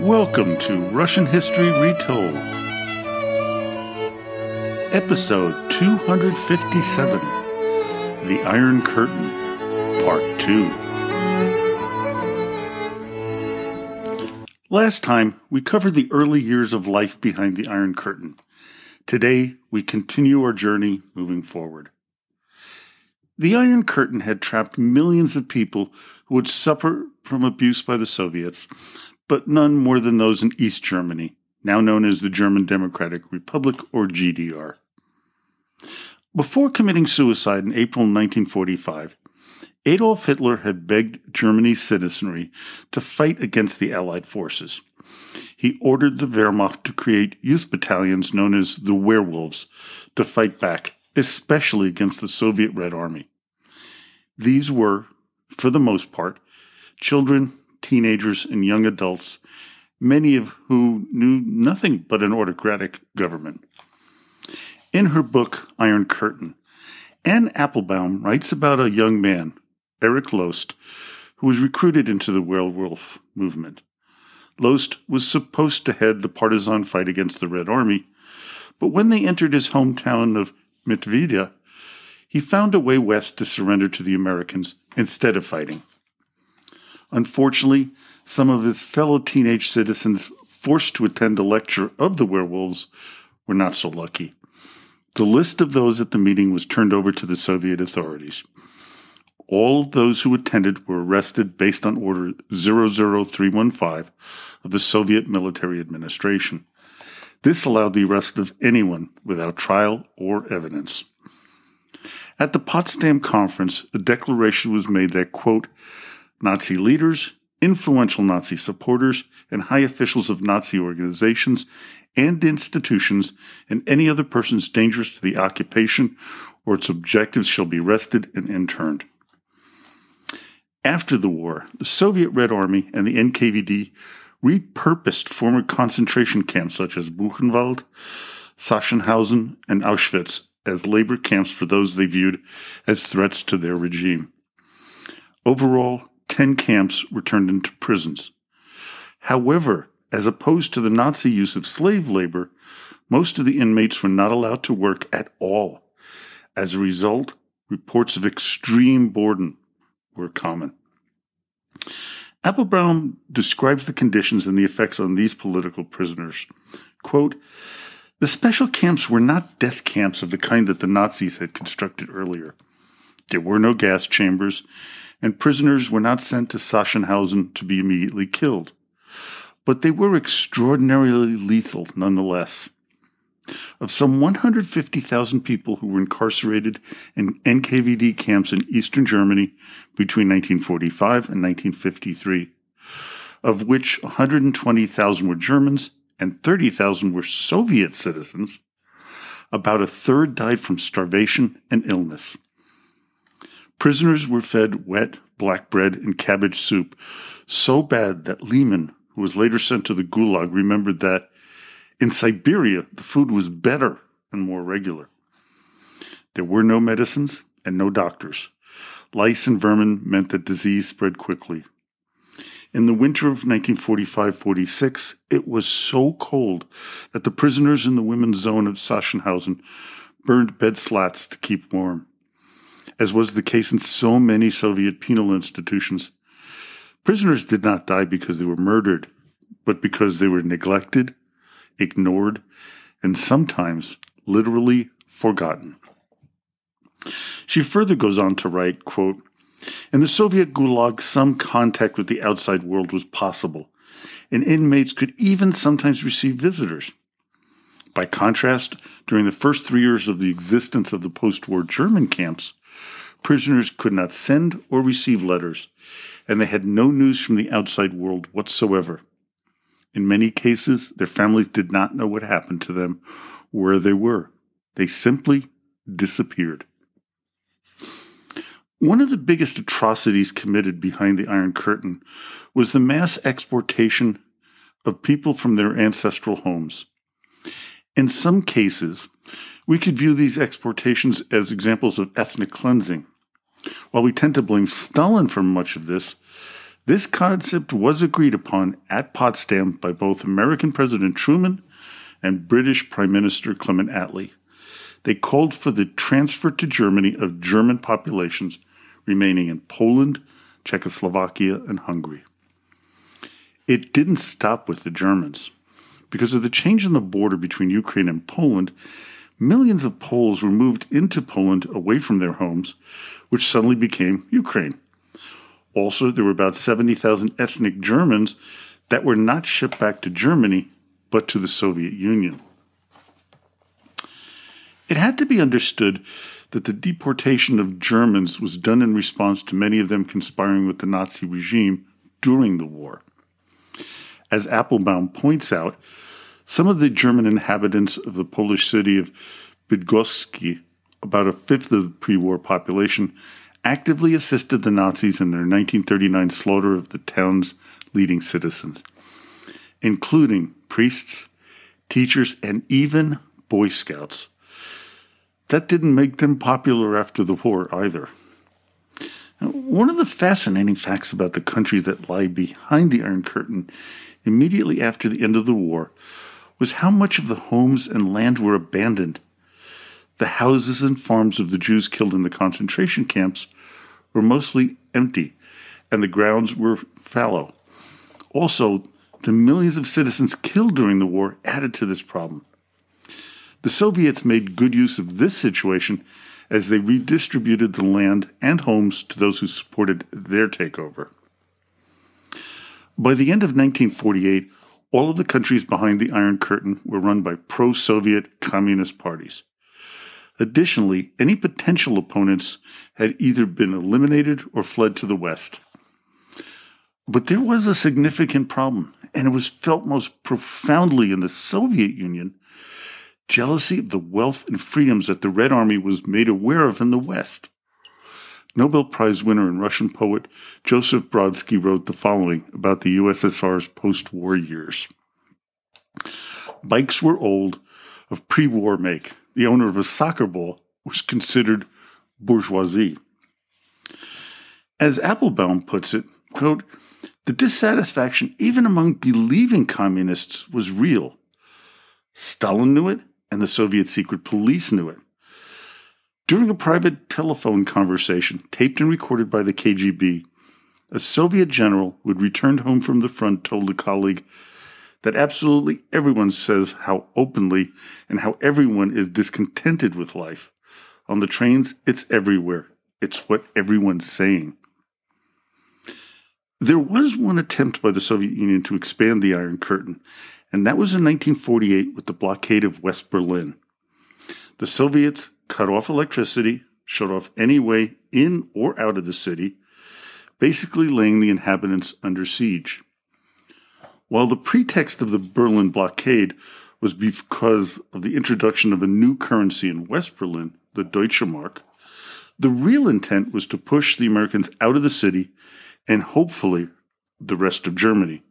Welcome to Russian History Retold, Episode 257 The Iron Curtain, Part 2. Last time, we covered the early years of life behind the Iron Curtain. Today, we continue our journey moving forward. The Iron Curtain had trapped millions of people who would suffer from abuse by the Soviets, but none more than those in East Germany, now known as the German Democratic Republic or GDR. Before committing suicide in April 1945, Adolf Hitler had begged Germany's citizenry to fight against the Allied forces. He ordered the Wehrmacht to create youth battalions known as the Werewolves to fight back especially against the Soviet Red Army. These were, for the most part, children, teenagers, and young adults, many of who knew nothing but an autocratic government. In her book, Iron Curtain, Anne Applebaum writes about a young man, Erich Loest, who was recruited into the werewolf movement. Loest was supposed to head the partisan fight against the Red Army, but when they entered his hometown of Mittweida, he found a way west to surrender to the Americans instead of fighting. Unfortunately, some of his fellow teenage citizens forced to attend a lecture of the werewolves were not so lucky. The list of those at the meeting was turned over to the Soviet authorities. All of those who attended were arrested based on Order 00315 of the Soviet Military Administration. This allowed the arrest of anyone without trial or evidence. At the Potsdam Conference, a declaration was made that, quote, Nazi leaders, influential Nazi supporters, and high officials of Nazi organizations and institutions, and any other persons dangerous to the occupation or its objectives shall be arrested and interned. After the war, the Soviet Red Army and the NKVD repurposed former concentration camps such as Buchenwald, Sachsenhausen, and Auschwitz as labor camps for those they viewed as threats to their regime. Overall, 10 camps were turned into prisons. However, as opposed to the Nazi use of slave labor, most of the inmates were not allowed to work at all. As a result, reports of extreme boredom were common. Applebaum describes the conditions and the effects on these political prisoners. Quote, the special camps were not death camps of the kind that the Nazis had constructed earlier. There were no gas chambers, and prisoners were not sent to Sachsenhausen to be immediately killed. But they were extraordinarily lethal nonetheless. Of some 150,000 people who were incarcerated in NKVD camps in eastern Germany between 1945 and 1953, of which 120,000 were Germans and 30,000 were Soviet citizens, about a third died from starvation and illness. Prisoners were fed wet black bread and cabbage soup so bad that Lehman, who was later sent to the Gulag, remembered that in Siberia, the food was better and more regular. There were no medicines and no doctors. Lice and vermin meant that disease spread quickly. In the winter of 1945 46, it was so cold that the prisoners in the women's zone of Sachsenhausen burned bed slats to keep warm. As was the case in so many Soviet penal institutions, prisoners did not die because they were murdered, but because they were neglected ignored, and sometimes literally forgotten. She further goes on to write, quote, In the Soviet Gulag, some contact with the outside world was possible, and inmates could even sometimes receive visitors. By contrast, during the first three years of the existence of the post war German camps, prisoners could not send or receive letters, and they had no news from the outside world whatsoever. In many cases, their families did not know what happened to them, where they were. They simply disappeared. One of the biggest atrocities committed behind the Iron Curtain was the mass exportation of people from their ancestral homes. In some cases, we could view these exportations as examples of ethnic cleansing. While we tend to blame Stalin for much of this, This concept was agreed upon at Potsdam by both American President Truman and British Prime Minister Clement Attlee. They called for the transfer to Germany of German populations remaining in Poland, Czechoslovakia, and Hungary. It didn't stop with the Germans. Because of the change in the border between Ukraine and Poland, millions of Poles were moved into Poland away from their homes, which suddenly became Ukraine. Also, there were about 70,000 ethnic Germans that were not shipped back to Germany, but to the Soviet Union. It had to be understood that the deportation of Germans was done in response to many of them conspiring with the Nazi regime during the war. As Applebaum points out, some of the German inhabitants of the Polish city of Bydgoszcz, about a fifth of the pre war population, actively assisted the Nazis in their 1939 slaughter of the town's leading citizens, including priests, teachers, and even Boy Scouts. That didn't make them popular after the war either. Now, one of the fascinating facts about the countries that lie behind the Iron Curtain immediately after the end of the war was how much of the homes and land were abandoned. The houses and farms of the Jews killed in the concentration camps were mostly empty, and the grounds were fallow. Also, the millions of citizens killed during the war added to this problem. The Soviets made good use of this situation as they redistributed the land and homes to those who supported their takeover. By the end of 1948, all of the countries behind the Iron Curtain were run by pro Soviet communist parties. Additionally, any potential opponents had either been eliminated or fled to the West. But there was a significant problem, and it was felt most profoundly in the Soviet Union jealousy of the wealth and freedoms that the Red Army was made aware of in the West. Nobel Prize winner and Russian poet Joseph Brodsky wrote the following about the USSR's post war years Bikes were old, of pre war make the owner of a soccer ball was considered bourgeoisie. As Applebaum puts it, quote, the dissatisfaction, even among believing communists, was real. Stalin knew it, and the Soviet secret police knew it. During a private telephone conversation taped and recorded by the KGB, a Soviet general who had returned home from the front told a colleague that absolutely everyone says how openly and how everyone is discontented with life. On the trains, it's everywhere. It's what everyone's saying. There was one attempt by the Soviet Union to expand the Iron Curtain, and that was in 1948 with the blockade of West Berlin. The Soviets cut off electricity, shut off any way in or out of the city, basically laying the inhabitants under siege. While the pretext of the Berlin blockade was because of the introduction of a new currency in West Berlin, the Deutsche Mark, the real intent was to push the Americans out of the city and hopefully the rest of Germany.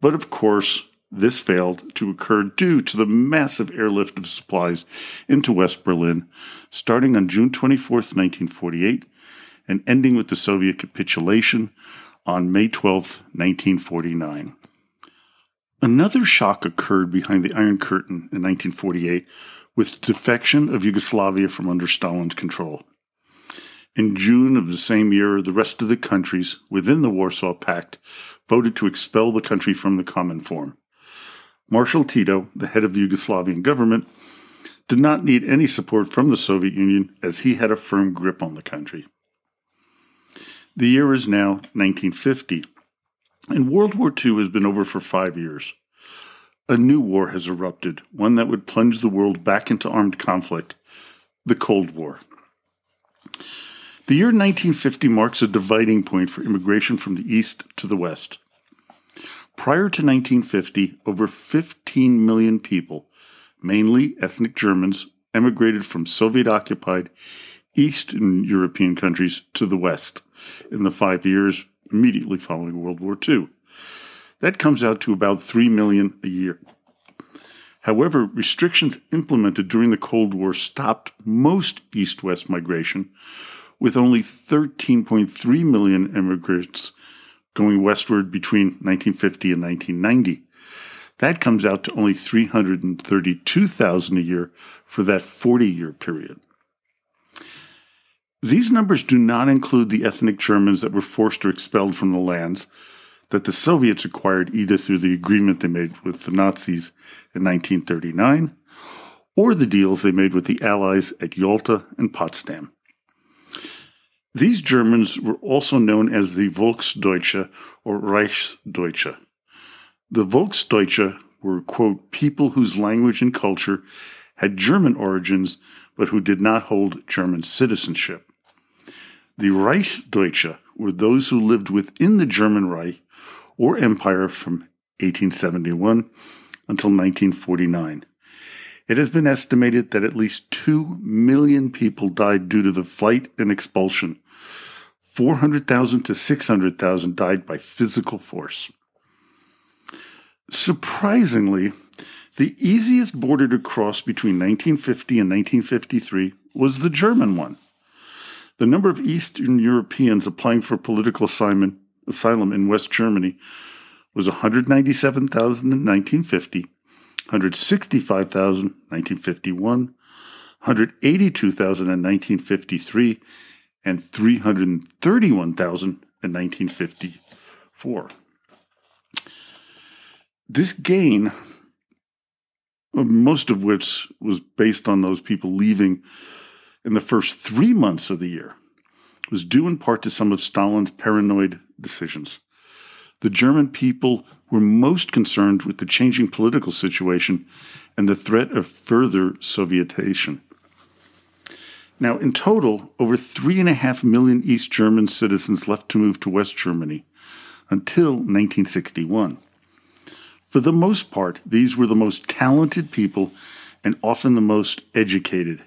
But of course, this failed to occur due to the massive airlift of supplies into West Berlin, starting on June 24, 1948, and ending with the Soviet capitulation on May 12, 1949. Another shock occurred behind the Iron Curtain in 1948 with the defection of Yugoslavia from under Stalin's control. In June of the same year, the rest of the countries within the Warsaw Pact voted to expel the country from the Cominform. Marshal Tito, the head of the Yugoslavian government, did not need any support from the Soviet Union as he had a firm grip on the country. The year is now 1950 and World War II has been over for five years. A new war has erupted, one that would plunge the world back into armed conflict the Cold War. The year 1950 marks a dividing point for immigration from the East to the West. Prior to 1950, over 15 million people, mainly ethnic Germans, emigrated from Soviet occupied Eastern European countries to the West in the five years immediately following World War II. That comes out to about 3 million a year. However, restrictions implemented during the Cold War stopped most east west migration, with only 13.3 million immigrants going westward between 1950 and 1990. That comes out to only 332,000 a year for that 40 year period. These numbers do not include the ethnic Germans that were forced or expelled from the lands that the Soviets acquired either through the agreement they made with the Nazis in 1939 or the deals they made with the Allies at Yalta and Potsdam. These Germans were also known as the Volksdeutsche or Reichsdeutsche. The Volksdeutsche were, quote, people whose language and culture had German origins but who did not hold German citizenship. The Reichsdeutsche were those who lived within the German Reich or Empire from 1871 until 1949. It has been estimated that at least 2 million people died due to the flight and expulsion. 400,000 to 600,000 died by physical force. Surprisingly, the easiest border to cross between 1950 and 1953 was the German one. The number of Eastern Europeans applying for political asylum in West Germany was 197,000 in 1950 165,000 1951, 182,000 in 1953, and 331,000 in 1954. This gain, uh, most of which was based on those people leaving in the first three months of the year, was due in part to some of Stalin's paranoid decisions. The German people were most concerned with the changing political situation and the threat of further Sovietization. Now, in total, over 3.5 million East German citizens left to move to West Germany until 1961. For the most part, these were the most talented people and often the most educated.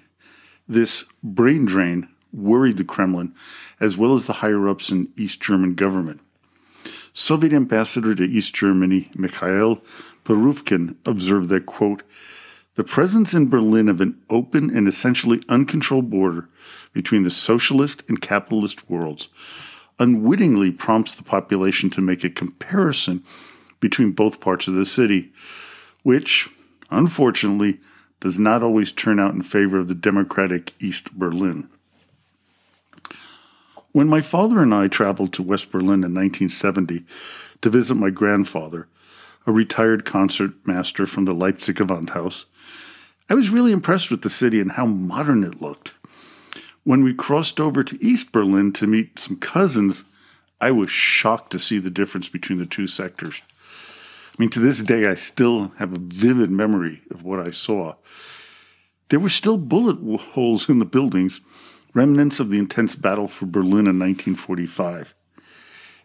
This brain drain worried the Kremlin as well as the higher ups in East German government. Soviet ambassador to East Germany, Mikhail Pervukhin, observed that, quote, the presence in Berlin of an open and essentially uncontrolled border between the socialist and capitalist worlds unwittingly prompts the population to make a comparison between both parts of the city, which, unfortunately, does not always turn out in favor of the democratic East Berlin. When my father and I traveled to West Berlin in 1970 to visit my grandfather, a retired concert master from the Leipzig Gewandhaus, I was really impressed with the city and how modern it looked. When we crossed over to East Berlin to meet some cousins, I was shocked to see the difference between the two sectors. I mean, to this day, I still have a vivid memory of what I saw. There were still bullet holes in the buildings, remnants of the intense battle for Berlin in 1945.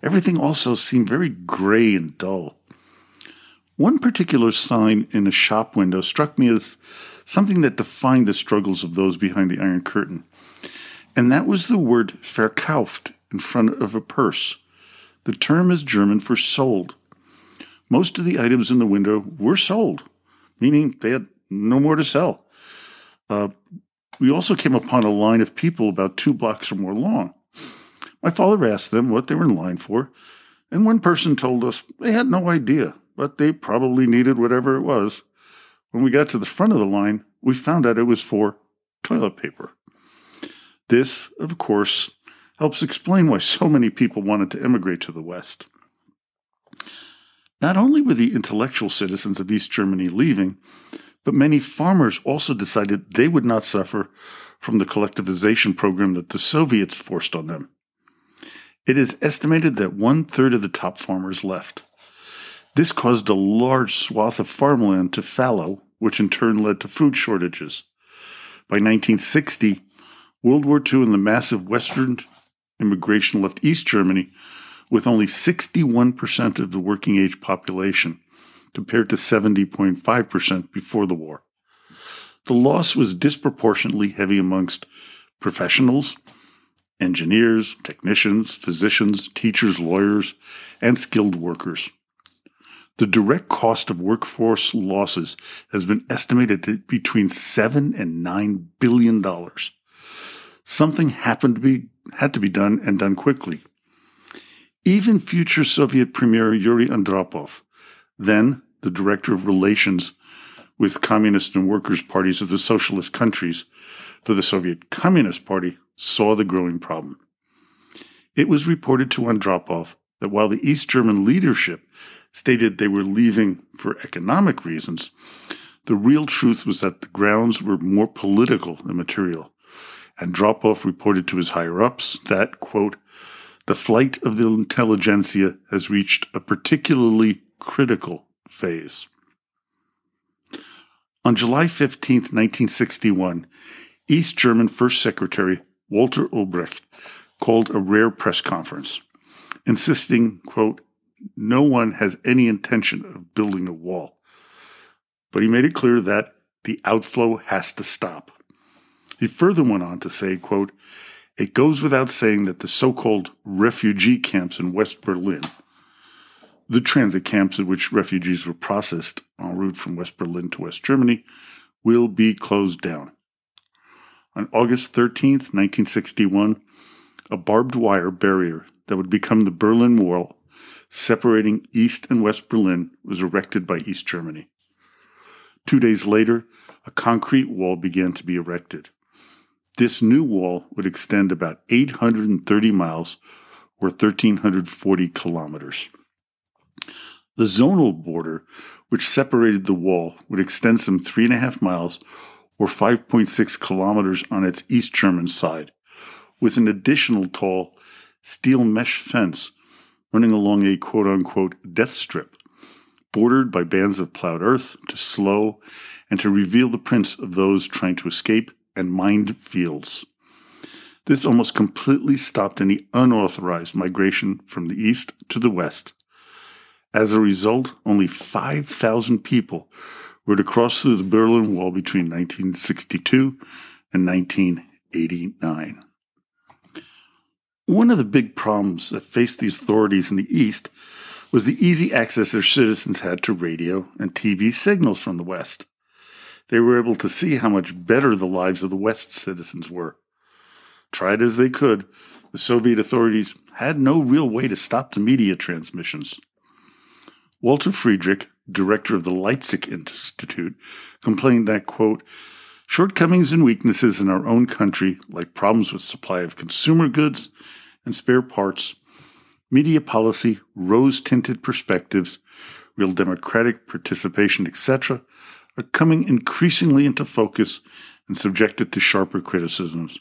Everything also seemed very gray and dull. One particular sign in a shop window struck me as something that defined the struggles of those behind the Iron Curtain, and that was the word verkauft in front of a purse. The term is German for sold. Most of the items in the window were sold, meaning they had no more to sell. Uh, we also came upon a line of people about two blocks or more long. My father asked them what they were in line for, and one person told us they had no idea, but they probably needed whatever it was. When we got to the front of the line, we found out it was for toilet paper. This, of course, helps explain why so many people wanted to emigrate to the West. Not only were the intellectual citizens of East Germany leaving, but many farmers also decided they would not suffer from the collectivization program that the Soviets forced on them. It is estimated that one third of the top farmers left. This caused a large swath of farmland to fallow, which in turn led to food shortages. By 1960, World War II and the massive Western immigration left East Germany with only 61% of the working age population compared to 70.5% before the war. The loss was disproportionately heavy amongst professionals, engineers, technicians, physicians, teachers, lawyers, and skilled workers. The direct cost of workforce losses has been estimated at between 7 and 9 billion dollars. Something happened to be had to be done and done quickly. Even future Soviet Premier Yuri Andropov, then the director of relations with communist and workers' parties of the socialist countries for the Soviet Communist Party, saw the growing problem. It was reported to Andropov that while the East German leadership stated they were leaving for economic reasons, the real truth was that the grounds were more political than material. And Andropov reported to his higher ups that, quote, the flight of the intelligentsia has reached a particularly critical phase. On July 15, 1961, East German First Secretary Walter Ulbricht called a rare press conference, insisting, quote, no one has any intention of building a wall. But he made it clear that the outflow has to stop. He further went on to say, quote, it goes without saying that the so-called refugee camps in West Berlin, the transit camps at which refugees were processed en route from West Berlin to West Germany, will be closed down. On August 13, 1961, a barbed wire barrier that would become the Berlin Wall separating East and West Berlin was erected by East Germany. Two days later, a concrete wall began to be erected. This new wall would extend about 830 miles or 1,340 kilometers. The zonal border, which separated the wall, would extend some three and a half miles or 5.6 kilometers on its East German side, with an additional tall steel mesh fence running along a quote unquote death strip, bordered by bands of plowed earth to slow and to reveal the prints of those trying to escape and mined fields. This almost completely stopped any unauthorized migration from the east to the west. As a result, only 5,000 people were to cross through the Berlin Wall between 1962 and 1989. One of the big problems that faced the authorities in the East was the easy access their citizens had to radio and TV signals from the West. They were able to see how much better the lives of the West citizens were. Tried as they could, the Soviet authorities had no real way to stop the media transmissions. Walter Friedrich, director of the Leipzig Institute, complained that, quote, shortcomings and weaknesses in our own country, like problems with supply of consumer goods and spare parts, media policy, rose tinted perspectives, real democratic participation, etc., are coming increasingly into focus and subjected to sharper criticisms.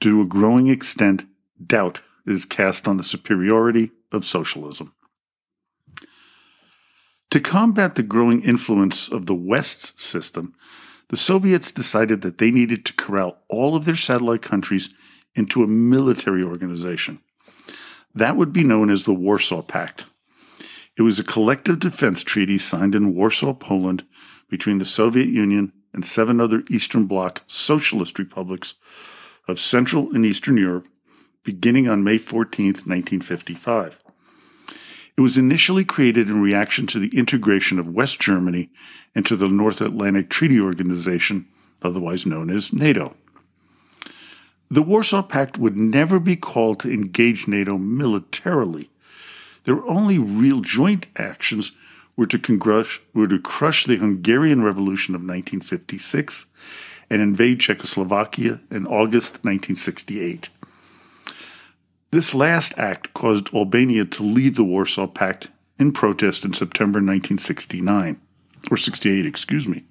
To a growing extent, doubt is cast on the superiority of socialism. To combat the growing influence of the West's system, the Soviets decided that they needed to corral all of their satellite countries into a military organization. That would be known as the Warsaw Pact. It was a collective defense treaty signed in Warsaw, Poland, between the Soviet Union and seven other Eastern Bloc socialist republics of Central and Eastern Europe, beginning on May 14, 1955. It was initially created in reaction to the integration of West Germany into the North Atlantic Treaty Organization, otherwise known as NATO. The Warsaw Pact would never be called to engage NATO militarily. Their only real joint actions were to, congrush, were to crush the Hungarian Revolution of 1956 and invade Czechoslovakia in August 1968. This last act caused Albania to leave the Warsaw Pact in protest in September 1969, or 68, excuse me.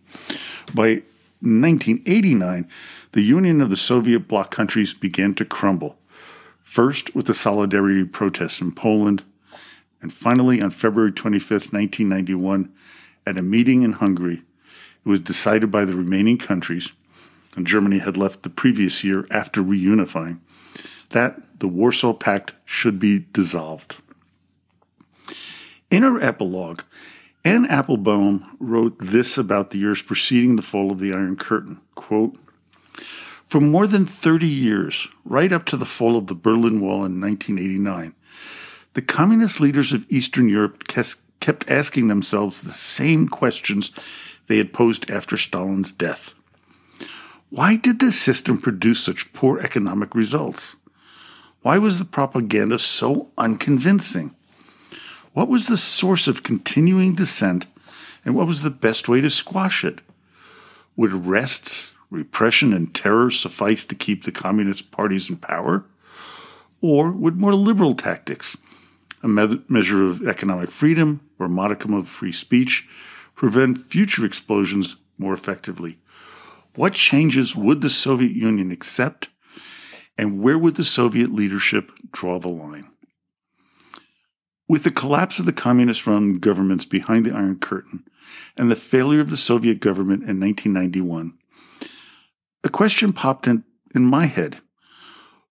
By 1989, the Union of the Soviet bloc countries began to crumble, first with the solidarity protests in Poland, and finally on February 25, 1991, at a meeting in Hungary, it was decided by the remaining countries, and Germany had left the previous year after reunifying, that the Warsaw Pact should be dissolved. In her epilogue, Anne Applebaum wrote this about the years preceding the fall of the Iron Curtain quote, For more than 30 years, right up to the fall of the Berlin Wall in 1989, the communist leaders of Eastern Europe kept asking themselves the same questions they had posed after Stalin's death. Why did this system produce such poor economic results? Why was the propaganda so unconvincing? What was the source of continuing dissent, and what was the best way to squash it? Would arrests, repression, and terror suffice to keep the communist parties in power? Or would more liberal tactics, a me- measure of economic freedom or modicum of free speech, prevent future explosions more effectively? What changes would the Soviet Union accept, and where would the Soviet leadership draw the line? With the collapse of the communist run governments behind the Iron Curtain and the failure of the Soviet government in 1991, a question popped in, in my head.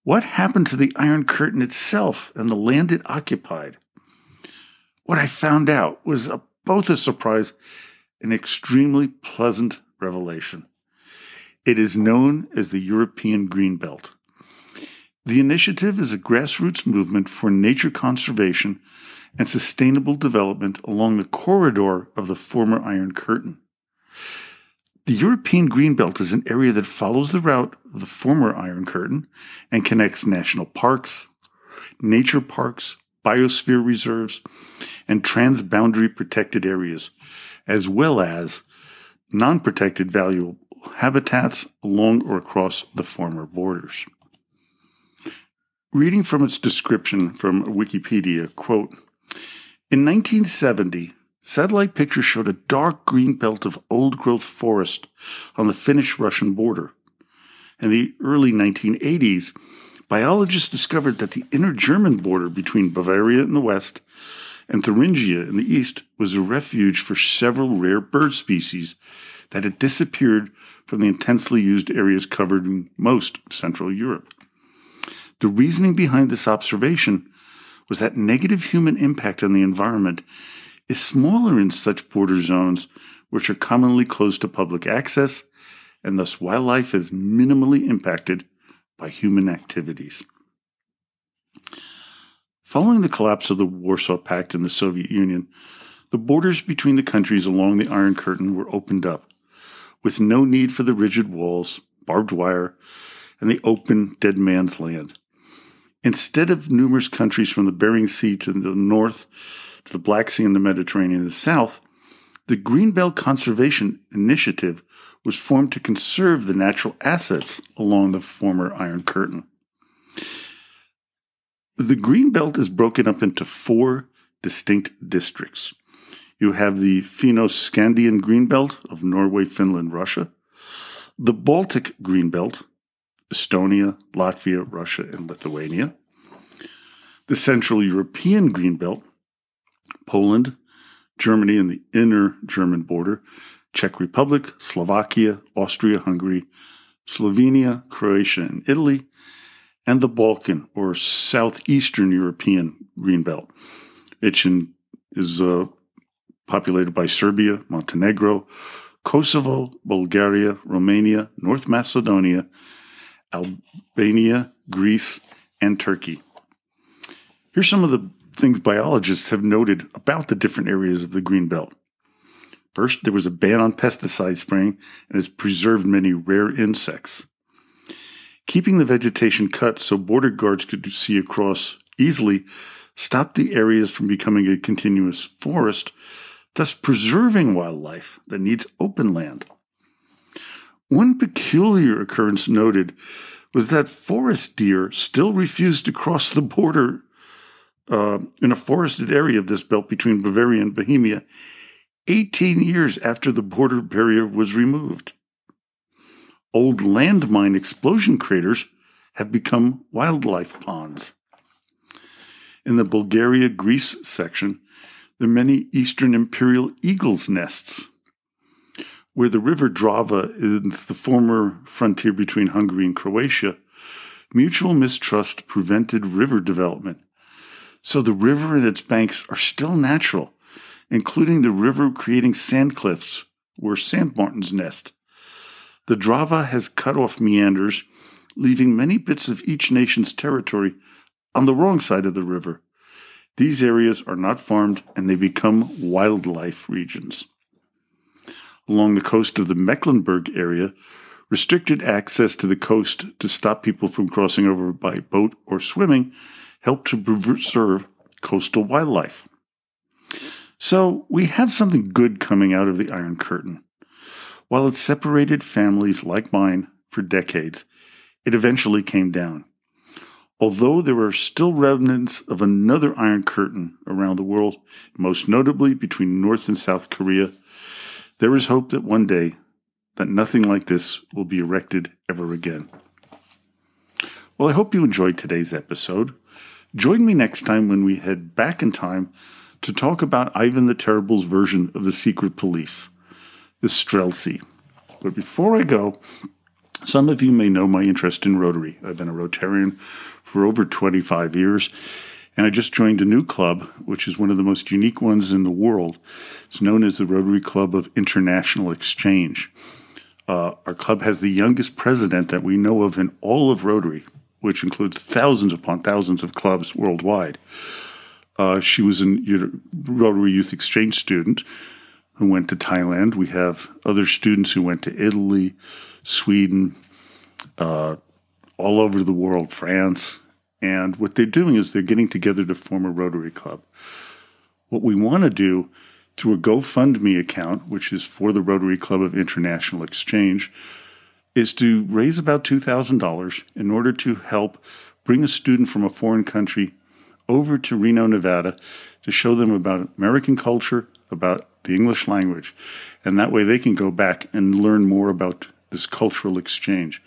What happened to the Iron Curtain itself and the land it occupied? What I found out was a, both a surprise and extremely pleasant revelation. It is known as the European Green Belt. The initiative is a grassroots movement for nature conservation and sustainable development along the corridor of the former Iron Curtain. The European Greenbelt is an area that follows the route of the former Iron Curtain and connects national parks, nature parks, biosphere reserves, and transboundary protected areas, as well as non protected valuable habitats along or across the former borders. Reading from its description from Wikipedia, quote, in 1970, satellite pictures showed a dark green belt of old growth forest on the Finnish Russian border. In the early 1980s, biologists discovered that the inner German border between Bavaria in the west and Thuringia in the east was a refuge for several rare bird species that had disappeared from the intensely used areas covering most of Central Europe. The reasoning behind this observation was that negative human impact on the environment is smaller in such border zones, which are commonly closed to public access, and thus wildlife is minimally impacted by human activities. Following the collapse of the Warsaw Pact and the Soviet Union, the borders between the countries along the Iron Curtain were opened up, with no need for the rigid walls, barbed wire, and the open dead man's land. Instead of numerous countries from the Bering Sea to the north, to the Black Sea and the Mediterranean in the south, the Greenbelt Conservation Initiative was formed to conserve the natural assets along the former Iron Curtain. The Greenbelt is broken up into four distinct districts. You have the Finno-Scandian Greenbelt of Norway, Finland, Russia, the Baltic Greenbelt Estonia, Latvia, Russia, and Lithuania. The Central European Green Belt, Poland, Germany and the inner German border, Czech Republic, Slovakia, Austria, Hungary, Slovenia, Croatia, and Italy, and the Balkan or Southeastern European Green Belt, which is uh, populated by Serbia, Montenegro, Kosovo, Bulgaria, Romania, North Macedonia, Albania, Greece, and Turkey. Here's some of the things biologists have noted about the different areas of the Green Belt. First, there was a ban on pesticide spraying and has preserved many rare insects. Keeping the vegetation cut so border guards could see across easily stopped the areas from becoming a continuous forest, thus preserving wildlife that needs open land. One peculiar occurrence noted was that forest deer still refused to cross the border uh, in a forested area of this belt between Bavaria and Bohemia 18 years after the border barrier was removed. Old landmine explosion craters have become wildlife ponds. In the Bulgaria Greece section, there are many eastern imperial eagles' nests where the river Drava is the former frontier between Hungary and Croatia, mutual mistrust prevented river development. So the river and its banks are still natural, including the river creating sand cliffs where sand martins nest. The Drava has cut off meanders, leaving many bits of each nation's territory on the wrong side of the river. These areas are not farmed and they become wildlife regions along the coast of the Mecklenburg area, Restricted access to the coast to stop people from crossing over by boat or swimming helped to preserve coastal wildlife. So we have something good coming out of the Iron Curtain. While it separated families like mine for decades, it eventually came down. Although there are still remnants of another Iron Curtain around the world, most notably between North and South Korea, there is hope that one day that nothing like this will be erected ever again. Well, I hope you enjoyed today's episode. Join me next time when we head back in time to talk about Ivan the Terrible's version of the secret police, the Streltsy. But before I go, some of you may know my interest in Rotary. I've been a Rotarian for over 25 years, and I just joined a new club, which is one of the most unique ones in the world. It's known as the Rotary Club of International Exchange. Uh, our club has the youngest president that we know of in all of Rotary, which includes thousands upon thousands of clubs worldwide. Uh, she was a Rotary Youth Exchange student who went to Thailand. We have other students who went to Italy, Sweden, uh, all over the world, France. And what they're doing is they're getting together to form a Rotary Club. What we want to do through a GoFundMe account, which is for the Rotary Club of International Exchange, is to raise about $2,000 in order to help bring a student from a foreign country over to Reno, Nevada to show them about American culture, about the English language. And that way they can go back and learn more about this cultural exchange.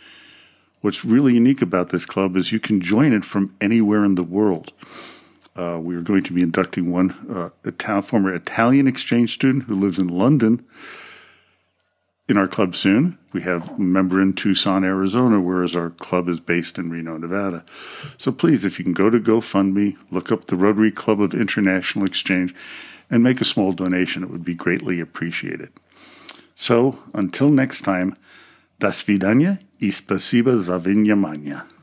What's really unique about this club is you can join it from anywhere in the world. Uh, we are going to be inducting one uh, Ital- former Italian exchange student who lives in London in our club soon. We have a member in Tucson, Arizona, whereas our club is based in Reno, Nevada. So please, if you can go to GoFundMe, look up the Rotary Club of International Exchange, and make a small donation, it would be greatly appreciated. So until next time, Das Vidania e spasiba za venjamanja.